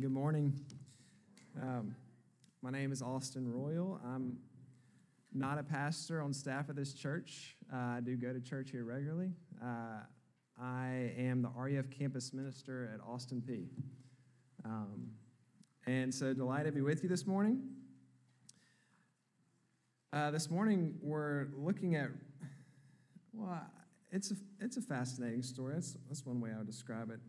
Good morning. Um, my name is Austin Royal. I'm not a pastor on staff at this church. Uh, I do go to church here regularly. Uh, I am the RUF campus minister at Austin Peay Um, and so delighted to be with you this morning. Uh, this morning we're looking at, well, it's a, it's a fascinating story. That's, that's one way I would describe it.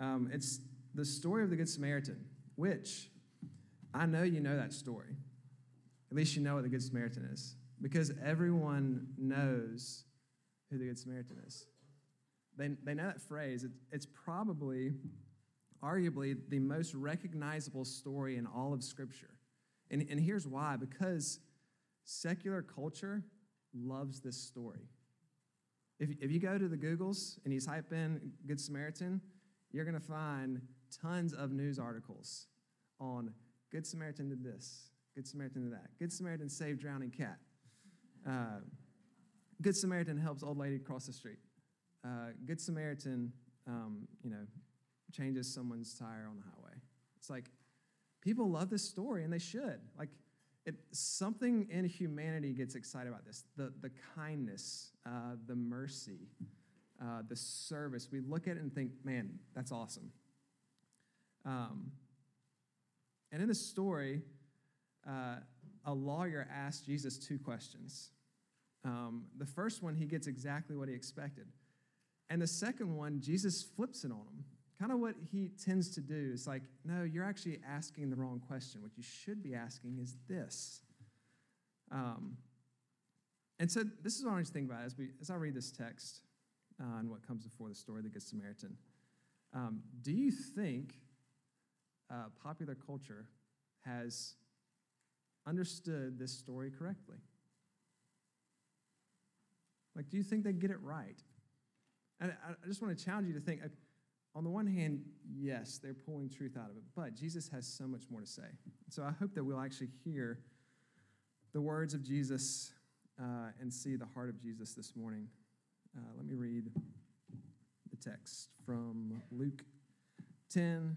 Um, it's the story of the Good Samaritan, which I know you know that story. At least you know what the Good Samaritan is, because everyone knows who the Good Samaritan is. They, they know that phrase. It, it's probably, arguably, the most recognizable story in all of Scripture. And, and here's why because secular culture loves this story. If, if you go to the Googles and you type in Good Samaritan, you're going to find tons of news articles on Good Samaritan did this, Good Samaritan did that, Good Samaritan saved drowning cat, uh, Good Samaritan helps old lady cross the street, uh, Good Samaritan, um, you know, changes someone's tire on the highway. It's like people love this story and they should. Like, it, something in humanity gets excited about this the, the kindness, uh, the mercy, uh, the service. We look at it and think, man, that's awesome. Um, and in the story, uh, a lawyer asked Jesus two questions. Um, the first one, he gets exactly what he expected. And the second one, Jesus flips it on him. Kind of what he tends to do is like, no, you're actually asking the wrong question. What you should be asking is this. Um, and so this is what I to think about as, we, as I read this text uh, and what comes before the story of the Good Samaritan. Um, do you think uh, popular culture has understood this story correctly? Like, do you think they get it right? And I just want to challenge you to think on the one hand, yes, they're pulling truth out of it, but Jesus has so much more to say. So I hope that we'll actually hear the words of Jesus uh, and see the heart of Jesus this morning. Uh, let me read the text from Luke 10,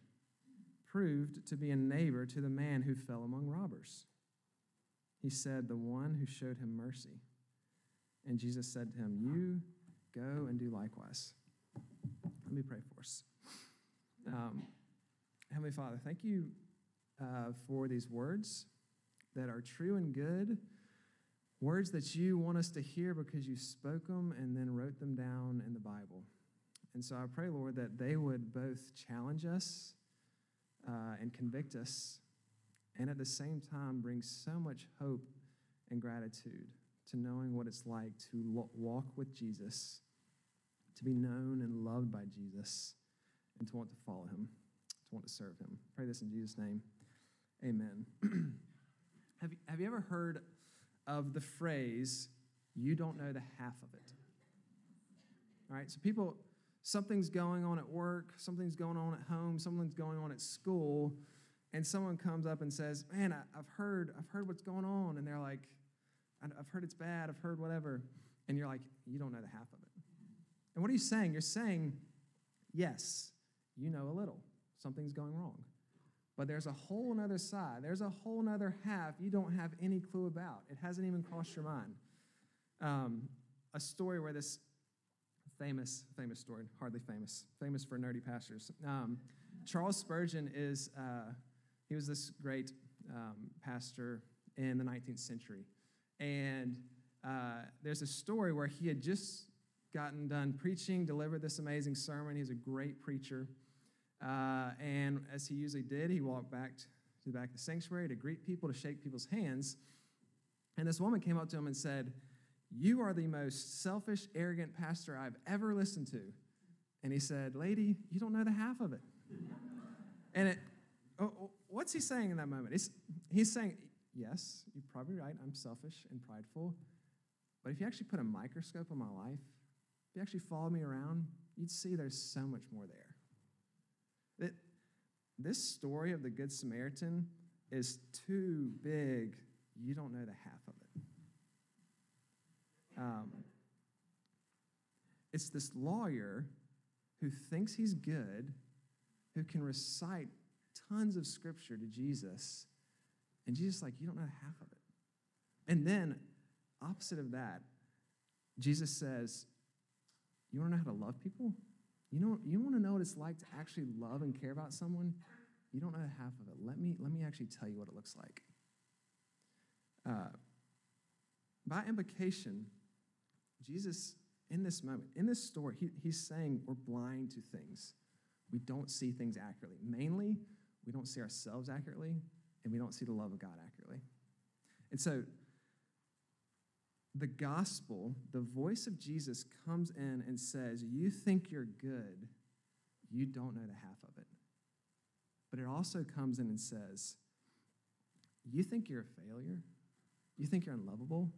proved to be a neighbor to the man who fell among robbers? He said, The one who showed him mercy. And Jesus said to him, You go and do likewise. Let me pray for us. Um, Heavenly Father, thank you uh, for these words that are true and good, words that you want us to hear because you spoke them and then wrote them down in the Bible. And so I pray, Lord, that they would both challenge us uh, and convict us, and at the same time bring so much hope and gratitude to knowing what it's like to walk with Jesus, to be known and loved by Jesus, and to want to follow him, to want to serve him. Pray this in Jesus' name. Amen. have, you, have you ever heard of the phrase, you don't know the half of it? All right, so people something's going on at work, something's going on at home, something's going on at school, and someone comes up and says, "Man, I, have heard, I've heard what's going on," and they're like, "I've heard it's bad. I've heard whatever," and you're like, "You don't know the half of it." And what are you saying? You're saying, "Yes, you know a little. Something's going wrong." But there's a whole other side. There's a whole other half you don't have any clue about. It hasn't even crossed your mind. Um, a story where this famous, famous story, hardly famous, famous for nerdy pastors. Um, Charles Spurgeon is, uh, he was this great um, pastor in the 19th century. And uh, there's a story where he had just gotten done preaching, delivered this amazing sermon. He's a great preacher. Uh, and as he usually did, he walked back to the back of the sanctuary to greet people, to shake people's hands. And this woman came up to him and said, You are the most selfish, arrogant pastor I've ever listened to. And he said, Lady, you don't know the half of it. and it, oh, oh, what's he saying in that moment? It's, he's saying, Yes, you're probably right. I'm selfish and prideful. But if you actually put a microscope on my life, if you actually follow me around, you'd see there's so much more there. That this story of the Good Samaritan is too big. You don't know the half of it. Um, it's this lawyer who thinks he's good, who can recite tons of scripture to Jesus, and Jesus like, you don't know half of it. And then, opposite of that, Jesus says, You want to know how to love people? You know, you want to know what it's like to actually love and care about someone? You don't know half of it. Let me, let me actually tell you what it looks like. Uh, by implication, Jesus, in this moment, in this story, he, he's saying we're blind to things. We don't see things accurately. Mainly, we don't see ourselves accurately, and we don't see the love of God accurately. And so, the gospel, the voice of Jesus comes in and says, You think you're good, you don't know the half of it. But it also comes in and says, You think you're a failure? You think you're unlovable?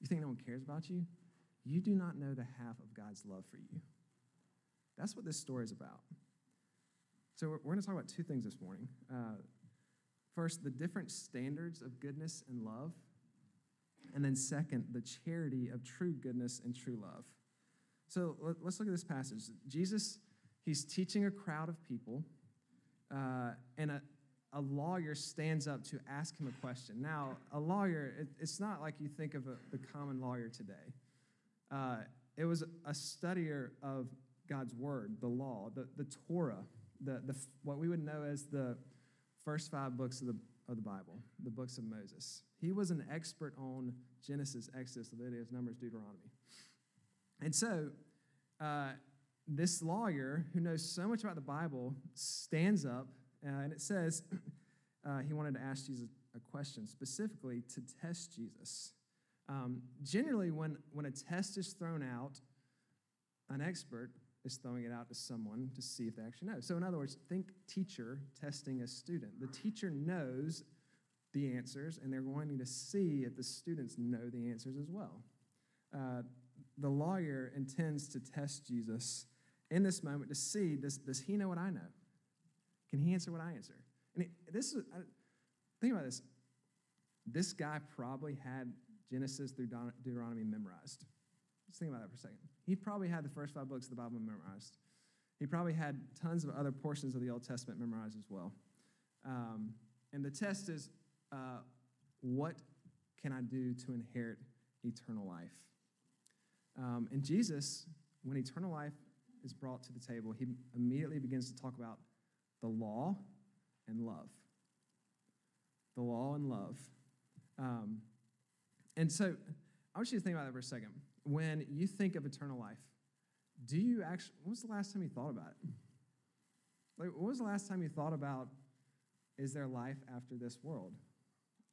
You think no one cares about you? You do not know the half of God's love for you. That's what this story is about. So, we're, going to talk about two things this morning. Uh, first, the different standards of goodness and love and then, second, the charity of true goodness and true love. So let's look at this passage. Jesus, he's teaching a crowd of people, uh, and a, a lawyer stands up to ask him a question. Now, a lawyer, it, it's not like you think of a, the common lawyer today. Uh, it was a studier of God's word, the law, the, the Torah, the, the, what we would know as the first five books of the, of the Bible, the books of Moses. He was an expert on Genesis, Exodus, Leviticus, Numbers, Deuteronomy. And so, uh, this lawyer who knows so much about the Bible stands up, uh, and it says uh, he wanted to ask Jesus a question specifically to test Jesus. Um, generally, when, when a test is thrown out, an expert is throwing it out to someone to see if they actually know. So, in other words, think teacher testing a student. The teacher knows the answers, and they're wanting to see if the students know the answers as well. Uh, the lawyer intends to test Jesus in this moment to see does, does he know what I know? Can he answer what I answer? And it, this is, I, think about this. This guy probably had Genesis through Deuteronomy memorized. Just think about that for a second. He probably had the first five books of the Bible memorized. He probably had tons of other portions of the Old Testament memorized as well. Um, and the test is uh, what can I do to inherit eternal life? Um, and Jesus, when eternal life is brought to the table, he immediately begins to talk about the law and love. The law and love. Um, and so I want you to think about that for a second. When you think of eternal life, do you actually, when was the last time you thought about it? Like, when was the last time you thought about, is there life after this world?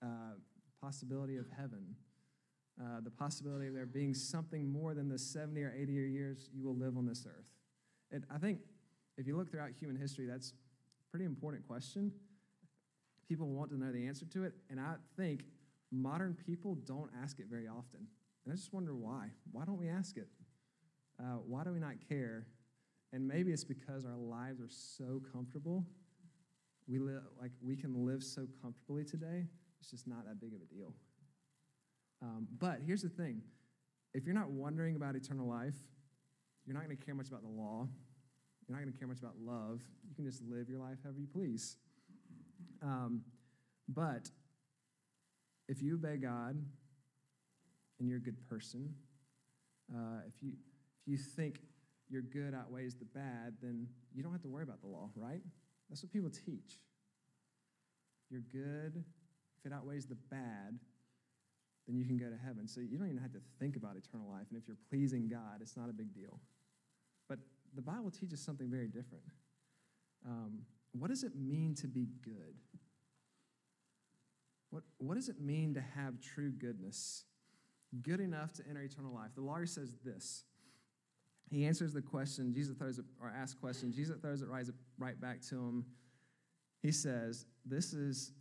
uh, possibility of heaven, uh, the possibility of there being something more than the 70 or 80 years you will live on this earth. And I think if you look throughout human history, that's a pretty important question. People want to know the answer to it, and I think modern people don't ask it very often. And I just wonder why. Why don't we ask it? Uh, why do we not care? And maybe it's because our lives are so comfortable, we live like we can live so comfortably today. It's just not that big of a deal. Um, but here's the thing: if you're not wondering about eternal life, you're not going to care much about the law. You're not going to care much about love. You can just live your life however you please. Um, but if you obey God and you're a good person, uh, if you if you think your good outweighs the bad, then you don't have to worry about the law, right? That's what people teach. You're good. If it outweighs the bad, then you can go to heaven. So you don't even have to think about eternal life. And if you're pleasing God, it's not a big deal. But the Bible teaches something very different. Um, what does it mean to be good? What, what does it mean to have true goodness? Good enough to enter eternal life. The lawyer says this. He answers the question, Jesus throws it, or asks question, Jesus throws it right, right back to him. He says, This is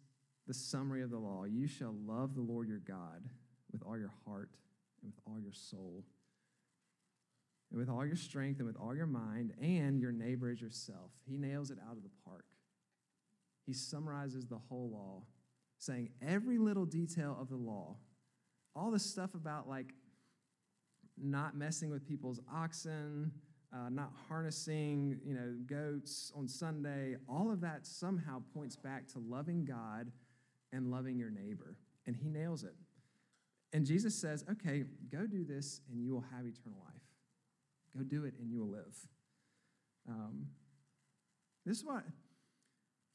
the summary of the law. You shall love the Lord your God with all your heart and with all your soul and with all your strength and with all your mind, and your neighbor as yourself. He nails it out of the park. He summarizes the whole law, saying every little detail of the law, all the stuff about like not messing with people's oxen, uh, not harnessing, you know, goats on Sunday, all of that somehow points back to loving God and loving your neighbor. And he nails it. And Jesus says, okay, go do this and you will have eternal life. Go do it and you will live. Um, this is what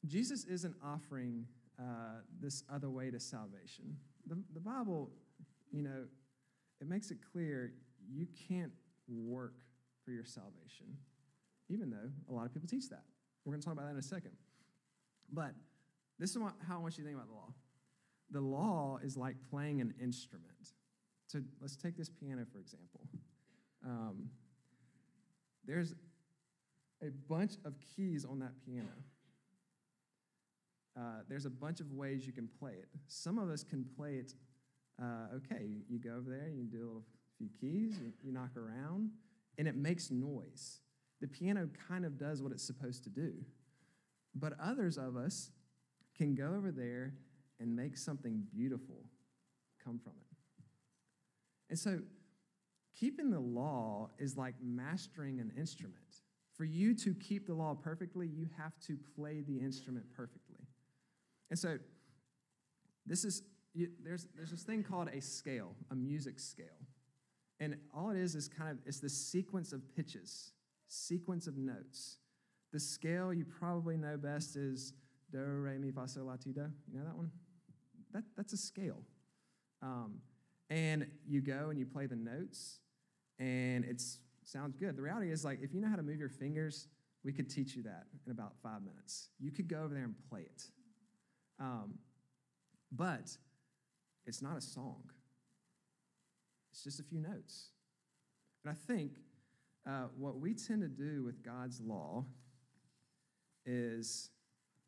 Jesus isn't offering uh, this other way to salvation. The, the Bible, you know, it makes it clear you can't work for your salvation, even though a lot of people teach that. We're going to talk about that in a second. But this is what, how I want you to think about the law. The law is like playing an instrument. So let's take this piano, for example. Um, there's a bunch of keys on that piano. Uh, there's a bunch of ways you can play it. Some of us can play it uh, okay. You, you, go over there, you do a little few keys, you, you knock around, and it makes noise. The piano kind of does what it's supposed to do. But others of us can go over there and make something beautiful come from it. And so, keeping the law is like mastering an instrument. For you to keep the law perfectly, you have to play the instrument perfectly. And so, this is you, there's there's this thing called a scale, a music scale, and all it is is kind of it's the sequence of pitches, sequence of notes. The scale you probably know best is do re mi fa sol la ti do. You know that one? That that's a scale, um, and you go and you play the notes, and it sounds good. The reality is like if you know how to move your fingers, we could teach you that in about five minutes. You could go over there and play it. Um, but it's not a song, it's just a few notes. And I think uh, what we tend to do with God's law is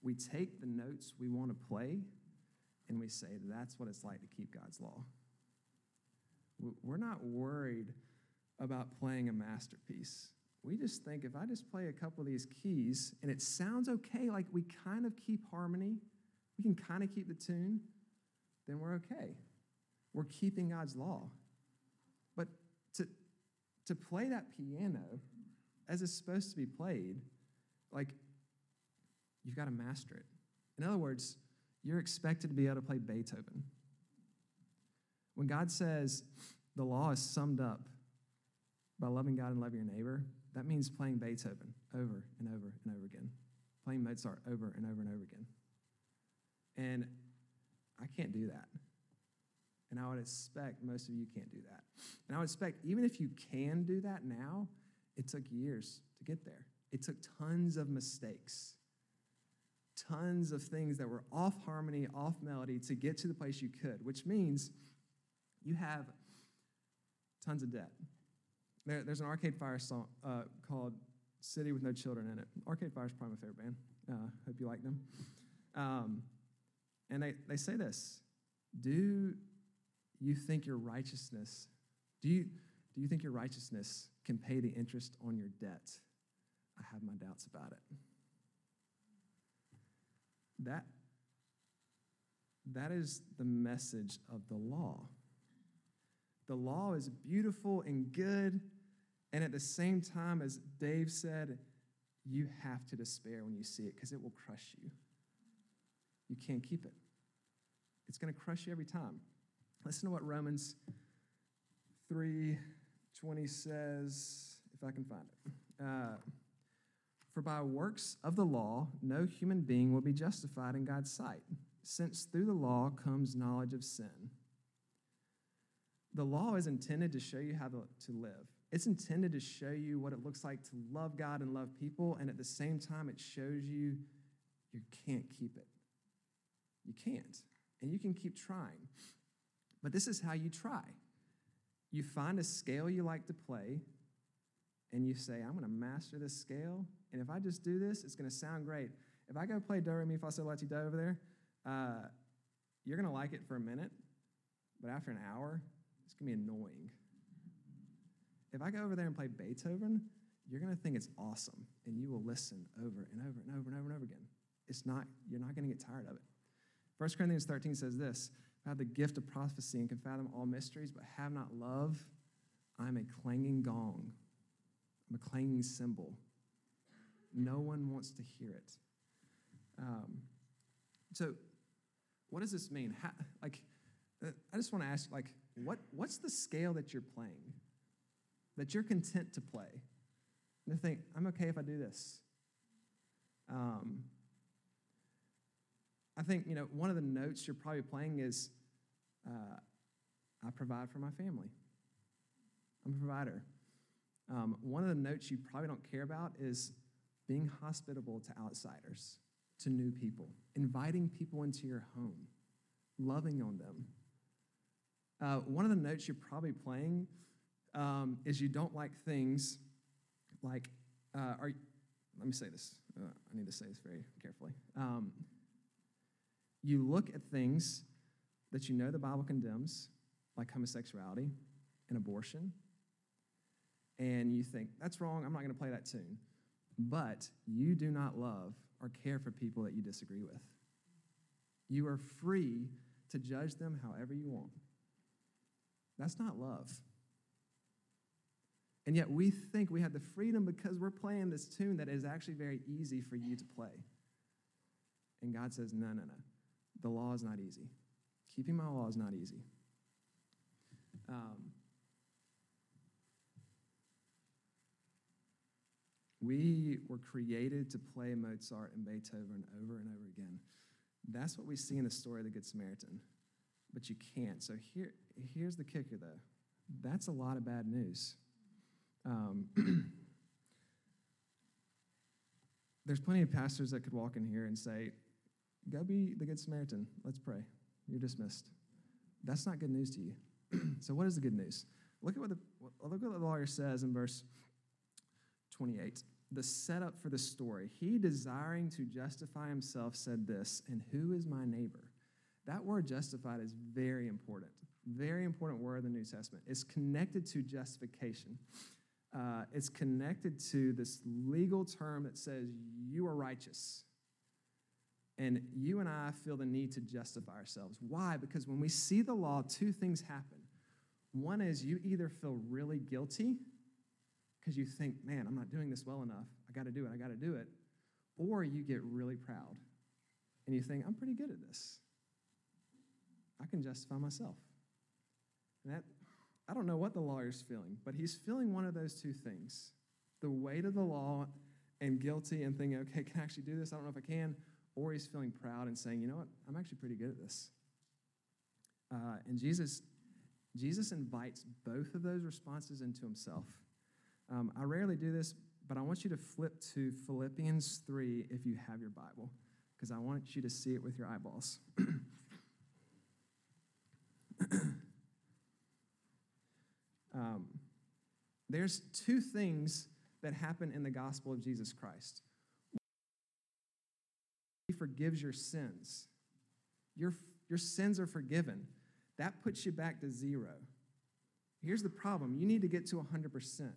we take the notes we want to play and we say that's what it's like to keep God's law. We're not worried about playing a masterpiece. We just think if I just play a couple of these keys and it sounds okay, like we kind of keep harmony, we can kind of keep the tune, then we're okay. We're keeping God's law. But to, to play that piano as it's supposed to be played, like, you've got to master it. In other words, you're expected to be able to play Beethoven. When God says the law is summed up by loving God and loving your neighbor, that means playing Beethoven over and over and over again, playing Mozart over and over and over again. And I can't do that. And I would expect most of you can't do that. And I would expect, even if you can do that now, it took years to get there. It took tons of mistakes, tons of things that were off harmony, off melody to get to the place you could, which means you have tons of debt. There, there's an Arcade Fire song uh, called City with No Children in it. Arcade Fire is probably my favorite band. Uh, hope you like them. Um, and they, they say this Do you think your righteousness, do you, do you think your righteousness can pay the interest on your debt? I have my doubts about it. that, that is the message of the law. The law is beautiful and good, and at the same time, as Dave said, you have to despair when you see it because it will crush you. You can't keep it. It's going to crush you every time. Listen to what Romans 3:20 says, if I can find it. Uh, For by works of the law, no human being will be justified in God's sight, since through the law comes knowledge of sin. The law is intended to show you how to, to live. It's intended to show you what it looks like to love God and love people, and at the same time, it shows you you can't keep it. You can't. And you can keep trying. But this is how you try you find a scale you like to play, and you say, I'm going to master this scale, and if I just do this, it's going to sound great. If I go play Do, Re, Mi, Fa, Sol, La, Ti, Do over there, uh, you're going to like it for a minute, but after an hour, it's going to be annoying. If I go over there and play Beethoven, you're going to think it's awesome, and you will listen over and over and over and over and over again. It's not, you're not going to get tired of it. 1 Corinthians 13 says this I have the gift of prophecy and can fathom all mysteries, but have not love, I'm a clanging gong. I'm a clanging cymbal. No one wants to hear it. Um, so, what does this mean? How, like, uh, I just want to ask, like, what, what's the scale that you're playing? That you're content to play? And to think, I'm okay if I do this. Um, I think, you know, one of the notes you're probably playing is uh, I provide for my family. I'm a provider. Um, one of the notes you probably don't care about is being hospitable to outsiders, to new people, inviting people into your home, loving on them. Uh, one of the notes you're probably playing um, is you don't like things like, uh, are, let me say this. Uh, I need to say this very carefully. Um, you look at things that you know the Bible condemns, like homosexuality and abortion, and you think, that's wrong, I'm not going to play that tune. But you do not love or care for people that you disagree with. You are free to judge them however you want. That's not love. And yet we think we have the freedom because we're playing this tune that is actually very easy for you to play. And God says, no, no, no. The law is not easy. Keeping my law is not easy. Um, we were created to play Mozart and Beethoven over and over again. That's what we see in the story of the Good Samaritan. But you can't. So here, here's the kicker, though. That's a lot of bad news. Um, there's plenty of pastors that could walk in here and say, Go be the Good Samaritan. Let's pray. You're dismissed. That's not good news to you. so, what is the good news? Look at what the, look at what the lawyer says in verse 28. The setup for the story. He, desiring to justify himself, said this, and who is my neighbor? That word justified is very important. Very important word in the New Testament. It's connected to justification. Uh, it's connected to this legal term that says you are righteous. And you and I feel the need to justify ourselves. Why? Because when we see the law, two things happen. One is you either feel really guilty because you think, man, I'm not doing this well enough. I got to do it. I got to do it. Or you get really proud and you think, I'm pretty good at this. I can justify myself. And that, I don't know what the lawyer's feeling, but he's feeling one of those two things the weight of the law and guilty and thinking, okay, can I actually do this? I don't know if I can or he's feeling proud and saying, you know what, I'm actually pretty good at this. Uh, and Jesus, Jesus invites both of those responses into himself. Um, I rarely do this, but I want you to flip to Philippians 3 if you have your Bible, because I want you to see it with your eyeballs. um, there's two things that happen in the gospel of Jesus Christ forgives your sins. Your, your sins are forgiven. That puts you back to zero. Here's the problem you need to get to 100%,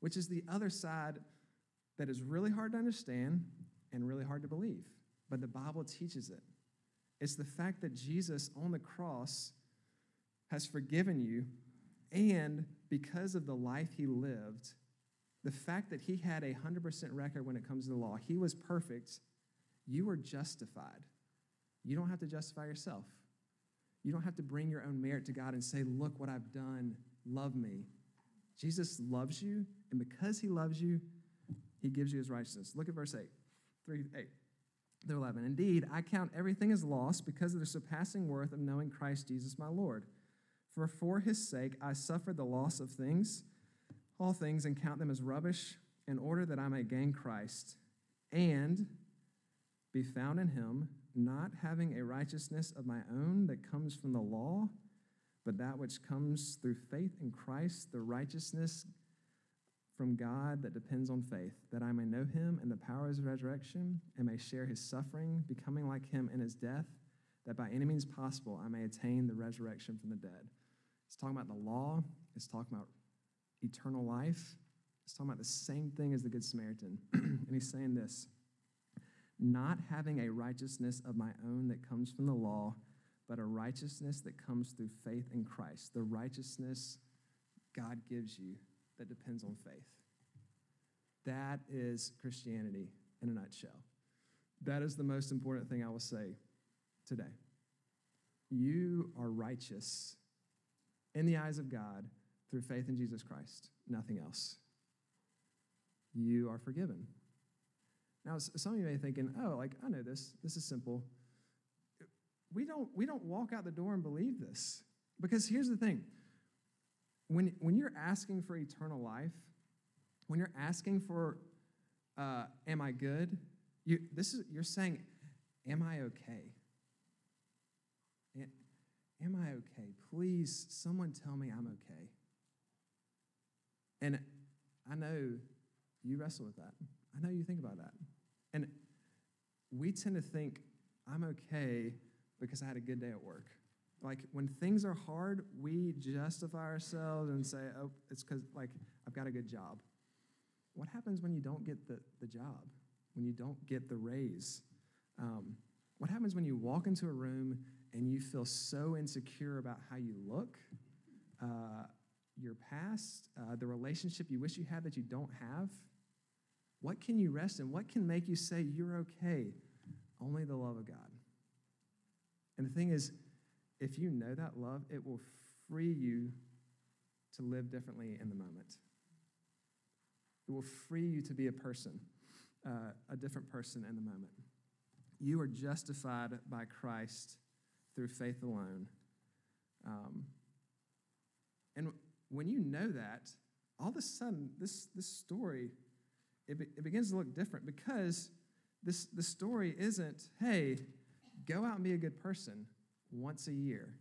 which is the other side that is really hard to understand and really hard to believe. but the Bible teaches it. It's the fact that Jesus on the cross has forgiven you, and because of the life he lived, the fact that he had a 100% record when it comes to the law, he was perfect, you are justified. You don't have to justify yourself. You don't have to bring your own merit to God and say, Look what I've done, love me. Jesus loves you, and because he loves you, he gives you his righteousness. Look at verse 8, 3 8 through 11. Indeed, I count everything as loss because of the surpassing worth of knowing Christ Jesus my Lord. For for his sake I suffered the loss of things, all things, and count them as rubbish, in order that I may gain Christ and be found in him, not having a righteousness of my own that comes from the law, but that which comes through faith in Christ, the righteousness from God that depends on faith, that I may know him and the power of his resurrection, and may share his suffering, becoming like him in his death, that by any means possible I may attain the resurrection from the dead. It's talking about the law, it's talking about eternal life, it's talking about the same thing as the Good Samaritan. and he's saying this not having a righteousness of my own that comes from the law, but a righteousness that comes through faith in Christ, the righteousness God gives you that depends on faith. That is Christianity in a nutshell. That is the most important thing I will say today. You are righteous in the eyes of God through faith in Jesus Christ, nothing else. You are forgiven. Now, some of you may be thinking, oh, like, I know this. This is simple. We don't, we don't walk out the door and believe this. Because here's the thing when, when you're asking for eternal life, when you're asking for, uh, am I good? You, this is, you're saying, am I okay? Am I okay? Please, someone tell me I'm okay. And I know you wrestle with that. I know you think about that. And we tend to think, I'm okay because I had a good day at work. Like when things are hard, we justify ourselves and say, oh, it's because like I've got a good job. What happens when you don't get the, the job? When you don't get the raise? Um, what happens when you walk into a room and you feel so insecure about how you look, uh, your past, uh, the relationship you wish you had that you don't have? What can you rest in? What can make you say you're okay? Only the love of God. And the thing is, if you know that love, it will free you to live differently in the moment. It will free you to be a person, uh, a different person in the moment. You are justified by Christ through faith alone. Um, and when you know that, all of a sudden, this, this story, it, it begins to look different because this, the story isn't, hey, go out and be a good person once a year.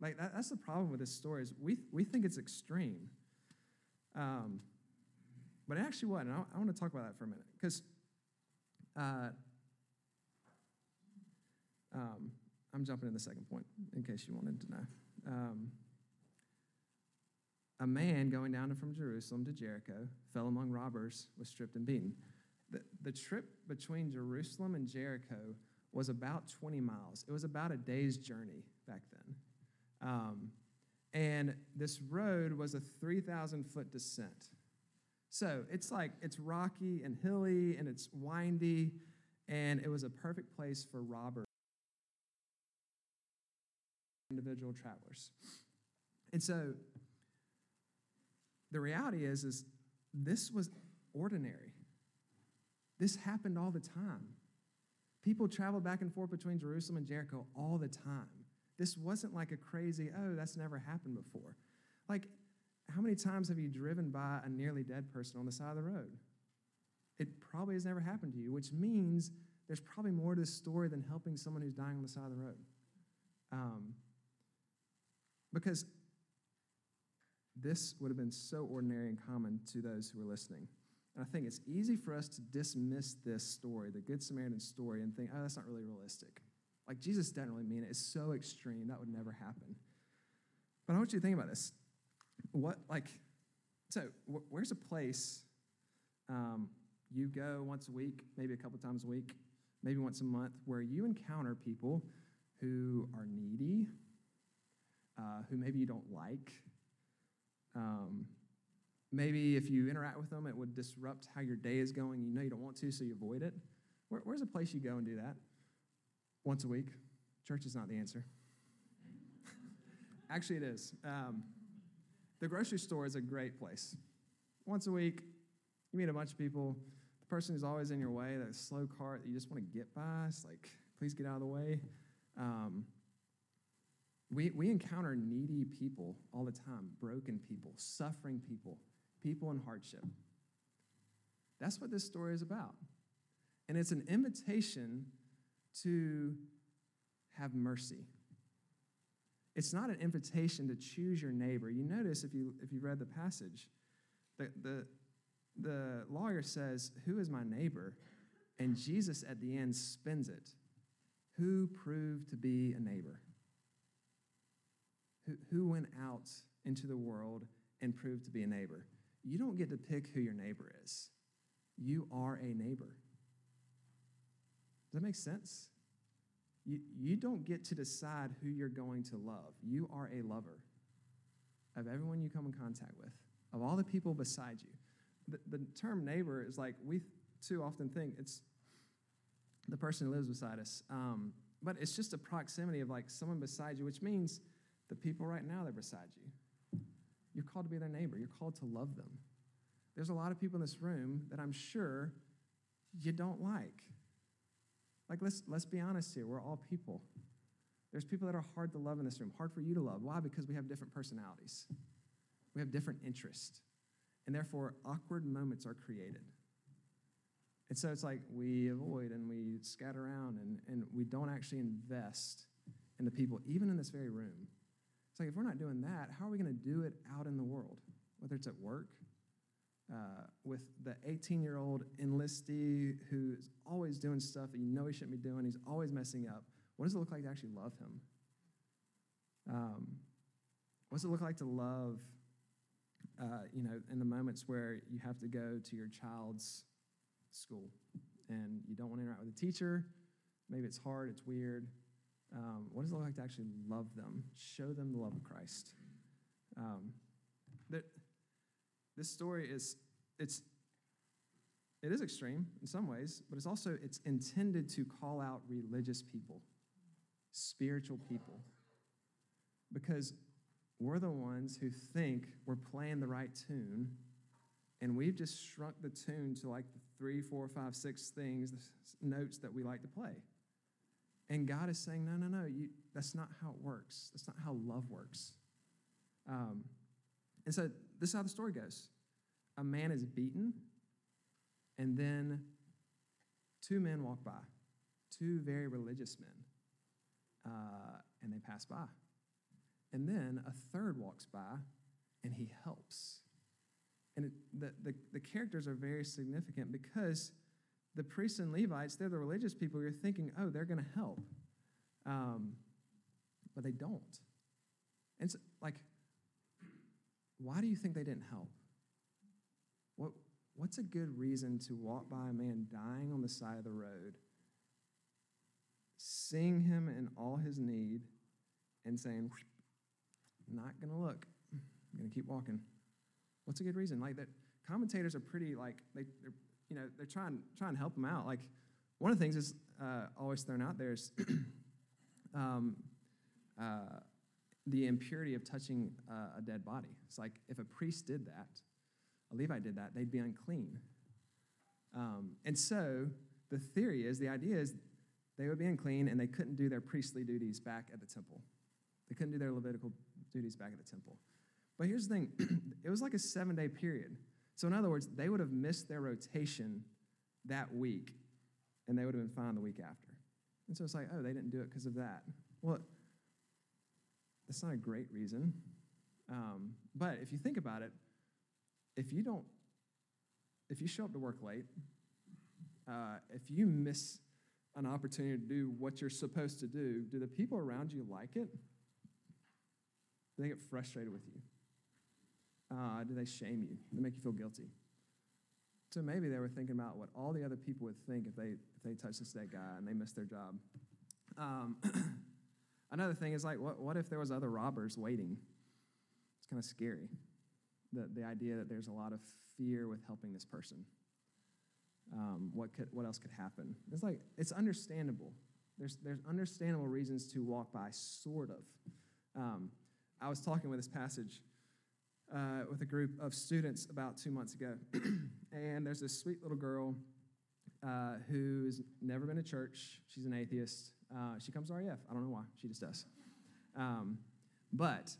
Like that, that's the problem with this story is we, we think it's extreme. Um, but it actually wasn't. I, I want to talk about that for a minute because uh, um, I'm jumping to the second point in case you wanted to know. Um, a man going down from Jerusalem to Jericho fell among robbers, was stripped and beaten. The, the trip between Jerusalem and Jericho was about 20 miles. It was about a day's journey back then. Um, and this road was a 3,000 foot descent. So it's like, it's rocky and hilly and it's windy, and it was a perfect place for robbers, individual travelers. And so the reality is, is this was ordinary. This happened all the time. People traveled back and forth between Jerusalem and Jericho all the time. This wasn't like a crazy, oh, that's never happened before. Like, how many times have you driven by a nearly dead person on the side of the road? It probably has never happened to you, which means there's probably more to this story than helping someone who's dying on the side of the road. Um, because this would have been so ordinary and common to those who were listening. And I think it's easy for us to dismiss this story, the Good Samaritan story, and think, oh, that's not really realistic. Like, Jesus doesn't really mean it. It's so extreme. That would never happen. But I want you to think about this. What, like, so wh- where's a place um, you go once a week, maybe a couple times a week, maybe once a month, where you encounter people who are needy, uh, who maybe you don't like. Um, maybe if you interact with them, it would disrupt how your day is going. You know you don't want to, so you avoid it. Where, where's a place you go and do that? Once a week. Church is not the answer. Actually, it is. Um, the grocery store is a great place. Once a week, you meet a bunch of people. The person who's always in your way, that slow cart that you just want to get by, it's like, please get out of the way. Um, we, we encounter needy people all the time, broken people, suffering people, people in hardship. That's what this story is about. And it's an invitation to have mercy. It's not an invitation to choose your neighbor. You notice if you if you read the passage, the, the, the lawyer says, Who is my neighbor? And Jesus at the end spins it. Who proved to be a neighbor? Who, went out into the world and proved to be a neighbor? You don't get to pick who your neighbor is. You are a neighbor. Does that make sense? You, you don't get to decide who you're going to love. You are a lover of everyone you come in contact with, of all the people beside you. The, the term neighbor is like we too often think it's the person who lives beside us. Um, but it's just a proximity of like someone beside you, which means the people right now that are beside you. You're called to be their neighbor, you're called to love them. There's a lot of people in this room that I'm sure you don't like. Like, let's, let's be honest here. We're all people. There's people that are hard to love in this room, hard for you to love. Why? Because we have different personalities, we have different interests, and therefore, awkward moments are created. And so it's like we avoid and we scatter around and, and we don't actually invest in the people, even in this very room. It's like if we're not doing that, how are we going to do it out in the world? Whether it's at work, uh, with the 18 year old enlistee who's always doing stuff that you know he shouldn't be doing, he's always messing up. What does it look like to actually love him? Um, what does it look like to love, uh, you know, in the moments where you have to go to your child's school and you don't want to interact with a teacher? Maybe it's hard, it's weird. Um, what does it look like to actually love them? Show them the love of Christ. Um, this story is it's it is extreme in some ways, but it's also it's intended to call out religious people, spiritual people. Because we're the ones who think we're playing the right tune, and we've just shrunk the tune to like the three, four, five, six things, notes that we like to play. And God is saying, no, no, no, you, that's not how it works. That's not how love works. Um, and so this is how the story goes a man is beaten, and then two men walk by, two very religious men, uh, and they pass by. And then a third walks by, and he helps. And it, the, the, the characters are very significant because the priests and Levites, they're the religious people. You're thinking, oh, they're going to help. Um, but they don't. And so, like, why do you think they didn't help? What, what's a good reason to walk by a man dying on the side of the road, seeing him in all his need, and saying, not going to look, I'm going to keep walking? What's a good reason? Like that, commentators are pretty like they, they're, you know, they're trying trying to help them out. Like one of the things is uh, always thrown out there is um, uh, the impurity of touching uh, a dead body. It's like if a priest did that, a Levite did that, they'd be unclean. Um, and so the theory is, the idea is, they would be unclean and they couldn't do their priestly duties back at the temple. They couldn't do their Levitical duties back at the temple. But here's the thing it was like a seven day period. So, in other words, they would have missed their rotation that week and they would have been fine the week after. And so it's like, oh, they didn't do it because of that. Well, that's not a great reason. Um, but if you think about it, if you don't, if you show up to work late, uh, if you miss an opportunity to do what you're supposed to do, do the people around you like it? Do they get frustrated with you? Uh, do they shame you? Do they make you feel guilty? So maybe they were thinking about what all the other people would think if they if they touched this dead guy and they missed their job. Um, another thing is like, what what if there was other robbers waiting? It's kind of scary. The the idea that there's a lot of fear with helping this person. Um, what could what else could happen? It's like it's understandable. There's there's understandable reasons to walk by, sort of. Um, I was talking with this passage uh, with a group of students about two months ago, and there's this sweet little girl uh, who's never been to church. She's an atheist. Uh, she comes to RUF. I don't know why. She just does. Um, but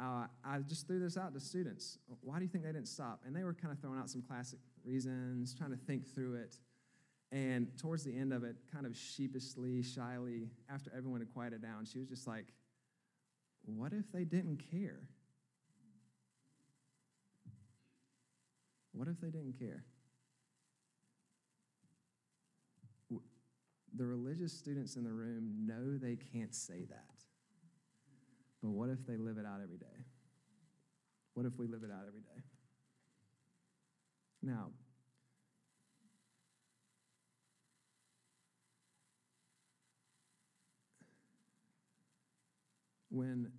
uh, I just threw this out to students. Why do you think they didn't stop? And they were kind of throwing out some classic reasons, trying to think through it. And towards the end of it, kind of sheepishly, shyly, after everyone had quieted down, she was just like, What if they didn't care? What if they didn't care? The religious students in the room know they can't say that. But what if they live it out every day? What if we live it out every day? Now, when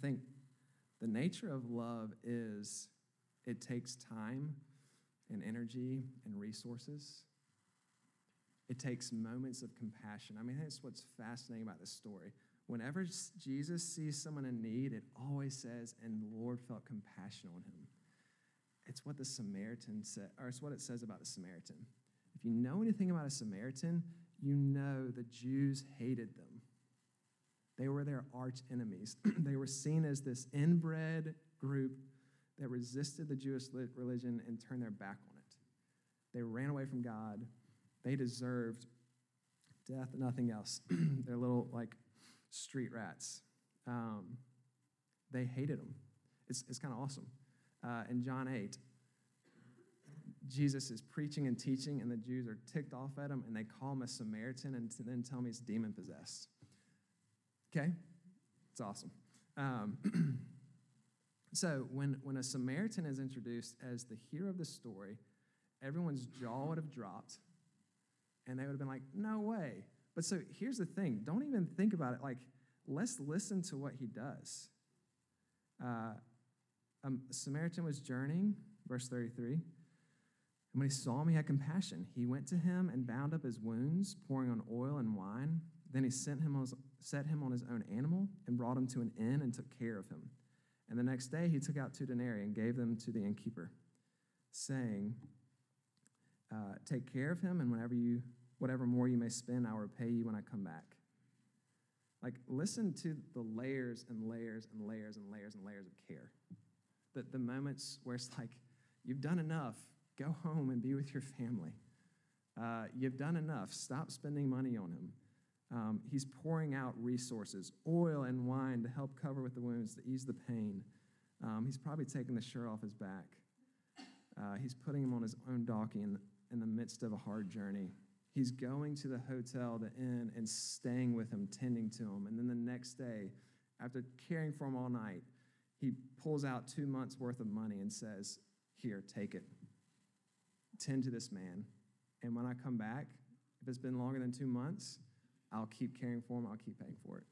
think the nature of love is it takes time and energy and resources. It takes moments of compassion. I mean, that's what's fascinating about this story. Whenever Jesus sees someone in need, it always says, and the Lord felt compassion on him. It's what the Samaritan said, or it's what it says about the Samaritan. If you know anything about a Samaritan, you know the Jews hated them. They were their arch enemies. they were seen as this inbred group that resisted the Jewish religion and turned their back on it. They ran away from God. They deserved death, nothing else. They're little like street rats. Um, they hated them. It's, it's kind of awesome. Uh, in John 8, Jesus is preaching and teaching, and the Jews are ticked off at him, and they call him a Samaritan and then tell him he's demon possessed. Okay? It's awesome. Um, so, when, when a Samaritan is introduced as the hero of the story, everyone's jaw would have dropped, and they would have been like, no way. But so here's the thing don't even think about it. Like, let's listen to what he does. Uh, um, a Samaritan was journeying, verse 33. And when he saw him, he had compassion. He went to him and bound up his wounds, pouring on oil and wine. Then he sent him set him on his own animal and brought him to an inn and took care of him. And the next day he took out two denarii and gave them to the innkeeper, saying, uh, Take care of him, and whenever you, whatever more you may spend, I will repay you when I come back. Like, listen to the layers and layers and layers and layers and layers of care. The, the moments where it's like, you've done enough, go home and be with your family. Uh, you've done enough, stop spending money on him. Um, he's pouring out resources, oil and wine to help cover with the wounds, to ease the pain. Um, he's probably taking the shirt off his back. Uh, he's putting him on his own donkey in, in the midst of a hard journey. He's going to the hotel, the inn, and staying with him, tending to him. And then the next day, after caring for him all night, he pulls out two months' worth of money and says, Here, take it. Tend to this man. And when I come back, if it's been longer than two months, I'll keep caring for them, I'll keep paying for it.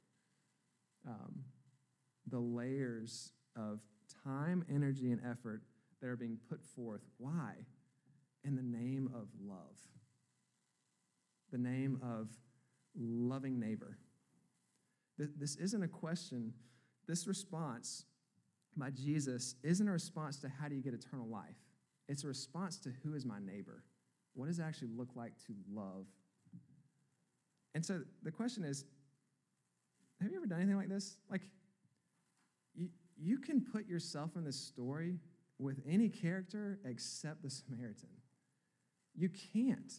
Um, the layers of time, energy, and effort that are being put forth. Why? In the name of love, the name of loving neighbor. This isn't a question. This response by Jesus isn't a response to how do you get eternal life. It's a response to who is my neighbor. What does it actually look like to love and so the question is have you ever done anything like this? Like, you, you can put yourself in this story with any character except the Samaritan. You can't.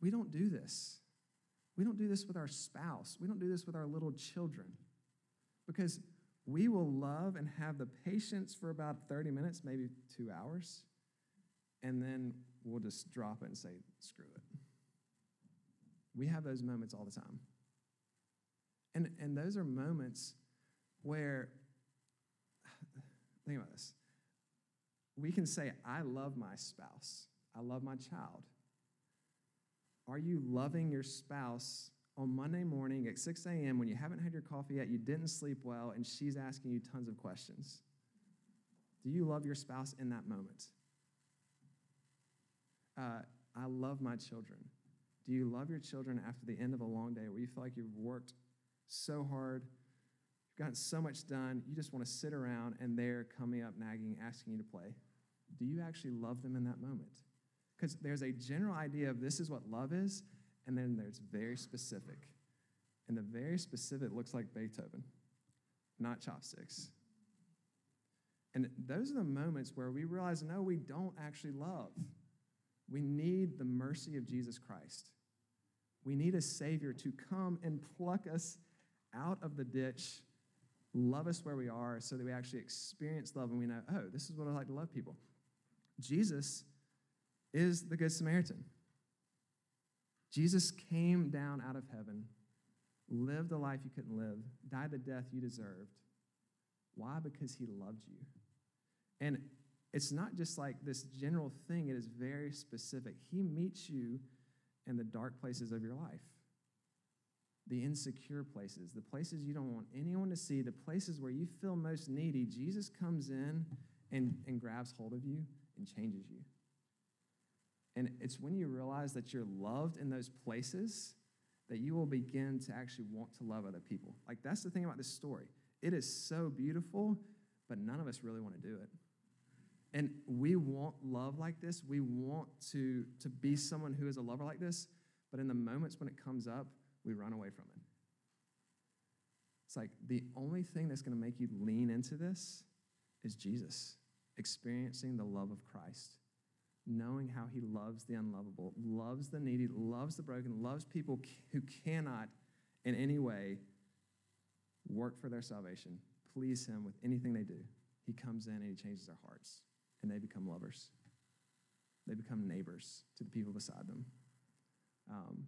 We don't do this. We don't do this with our spouse. We don't do this with our little children. Because we will love and have the patience for about 30 minutes, maybe two hours, and then we'll just drop it and say, screw it. We have those moments all the time. And, and those are moments where think about this. We can say, I love my spouse, I love my child. Are you loving your spouse on Monday morning at 6 a.m. when you haven't had your coffee yet, you didn't sleep well, and she's asking you tons of questions? Do you love your spouse in that moment? Uh, I love my children. Do you love your children after the end of a long day where you feel like you've worked so hard, you've gotten so much done, you just want to sit around and they're coming up, nagging, asking you to play? Do you actually love them in that moment? Because there's a general idea of this is what love is, and then there's very specific. And the very specific looks like Beethoven, not chopsticks. And those are the moments where we realize no, we don't actually love. We need the mercy of Jesus Christ. We need a Savior to come and pluck us out of the ditch, love us where we are, so that we actually experience love and we know, oh, this is what I like to love people. Jesus is the Good Samaritan. Jesus came down out of heaven, lived a life you couldn't live, died the death you deserved. Why? Because he loved you. And it's not just like this general thing, it is very specific. He meets you in the dark places of your life, the insecure places, the places you don't want anyone to see, the places where you feel most needy. Jesus comes in and, and grabs hold of you and changes you. And it's when you realize that you're loved in those places that you will begin to actually want to love other people. Like, that's the thing about this story. It is so beautiful, but none of us really want to do it. And we want love like this. We want to, to be someone who is a lover like this, but in the moments when it comes up, we run away from it. It's like the only thing that's going to make you lean into this is Jesus, experiencing the love of Christ knowing how he loves the unlovable, loves the needy, loves the broken, loves people who cannot in any way work for their salvation, please him with anything they do. He comes in and he changes their hearts, and they become lovers. They become neighbors to the people beside them. Um,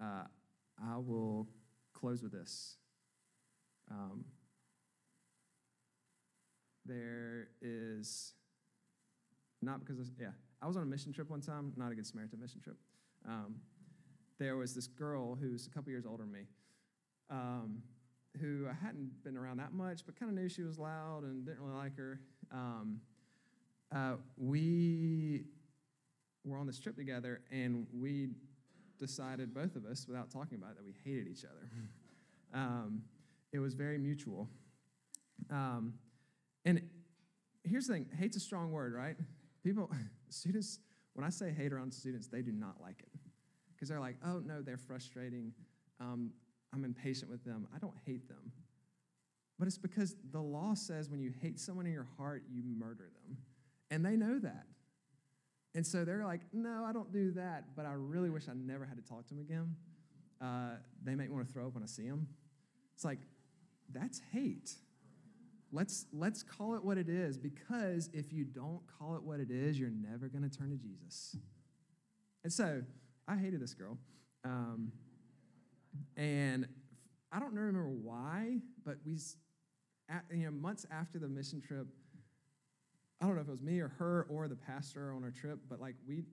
uh, I will close with this. Um, there is not because of, yeah i was on a mission trip one time not a good samaritan mission trip um, there was this girl who's a couple years older than me um, who i hadn't been around that much but kind of knew she was loud and didn't really like her um, uh, we were on this trip together and we decided both of us without talking about it that we hated each other um, it was very mutual um, and here's the thing hate's a strong word, right? People, students, when I say hate around students, they do not like it. Because they're like, oh, no, they're frustrating. Um, I'm impatient with them. I don't hate them. But it's because the law says when you hate someone in your heart, you murder them. And they know that. And so they're like, no, I don't do that, but I really wish I never had to talk to them again. Uh, they make me want to throw up when I see them. It's like, that's hate. Let's, let's call it what it is because if you don't call it what it is, you're never going to turn to Jesus. And so I hated this girl. Um, and I don't remember why, but we, you know, months after the mission trip, I don't know if it was me or her or the pastor on our trip, but like we,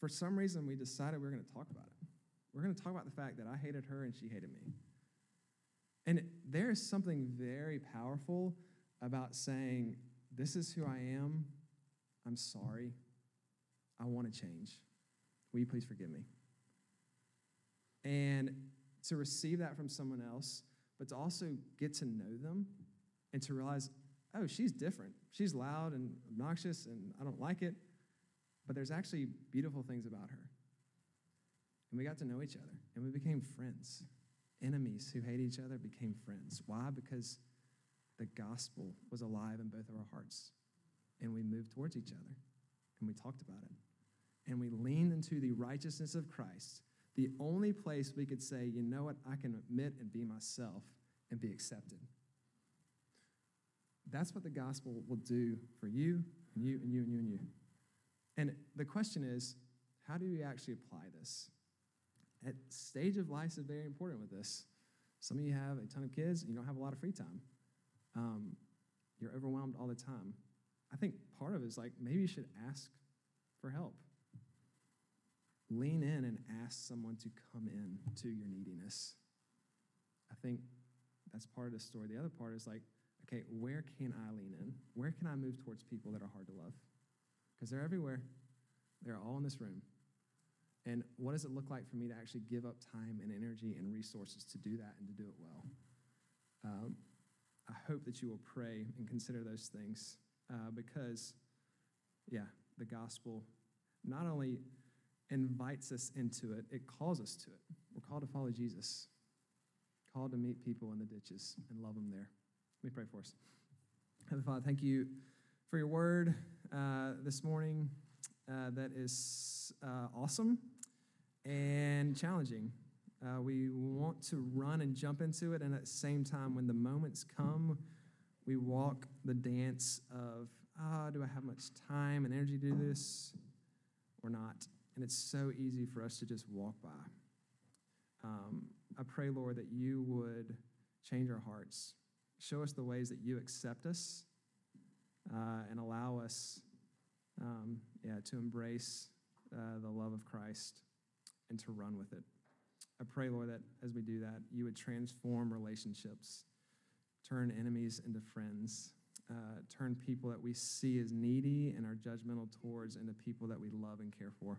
for some reason, we decided we were going to talk about it. We're going to talk about the fact that I hated her and she hated me. And there is something very powerful about saying, This is who I am. I'm sorry. I want to change. Will you please forgive me? And to receive that from someone else, but to also get to know them and to realize, oh, she's different. She's loud and obnoxious, and I don't like it. But there's actually beautiful things about her. And we got to know each other, and we became friends. Enemies who hate each other became friends. Why? Because the gospel was alive in both of our hearts. And we moved towards each other and we talked about it. And we leaned into the righteousness of Christ, the only place we could say, you know what, I can admit and be myself and be accepted. That's what the gospel will do for you and you and you and you and you. And the question is, how do we actually apply this? At stage of life is very important with this. Some of you have a ton of kids and you don't have a lot of free time. um, you're overwhelmed all the time. I think part of it is like maybe you should ask for help. Lean in and ask someone to come in to your neediness. I think that's part of the story. The other part is like, okay, where can I lean in? Where can I move towards people that are hard to love? Because they're everywhere, they're all in this room. And what does it look like for me to actually give up time and energy and resources to do that and to do it well? Um, I hope that you will pray and consider those things uh, because, yeah, the gospel not only invites us into it, it calls us to it. We're called to follow Jesus, called to meet people in the ditches and love them there. Let me pray for us. Heavenly Father, thank you for your word uh, this morning uh, that is uh, awesome and challenging. Uh, we want to run and jump into it, and at the same time, when the moments come, we walk the dance of, ah, oh, do I have much time and energy to do this or not? And it's so easy for us to just walk by. Um, I pray, Lord, that you would change our hearts, show us the ways that you accept us, uh, and allow us, um, yeah, to embrace uh, the love of Christ and to run with it. I pray, Lord, that as we do that, you would transform relationships, turn enemies into friends, uh, turn people that we see as needy and are judgmental towards into people that we love and care for.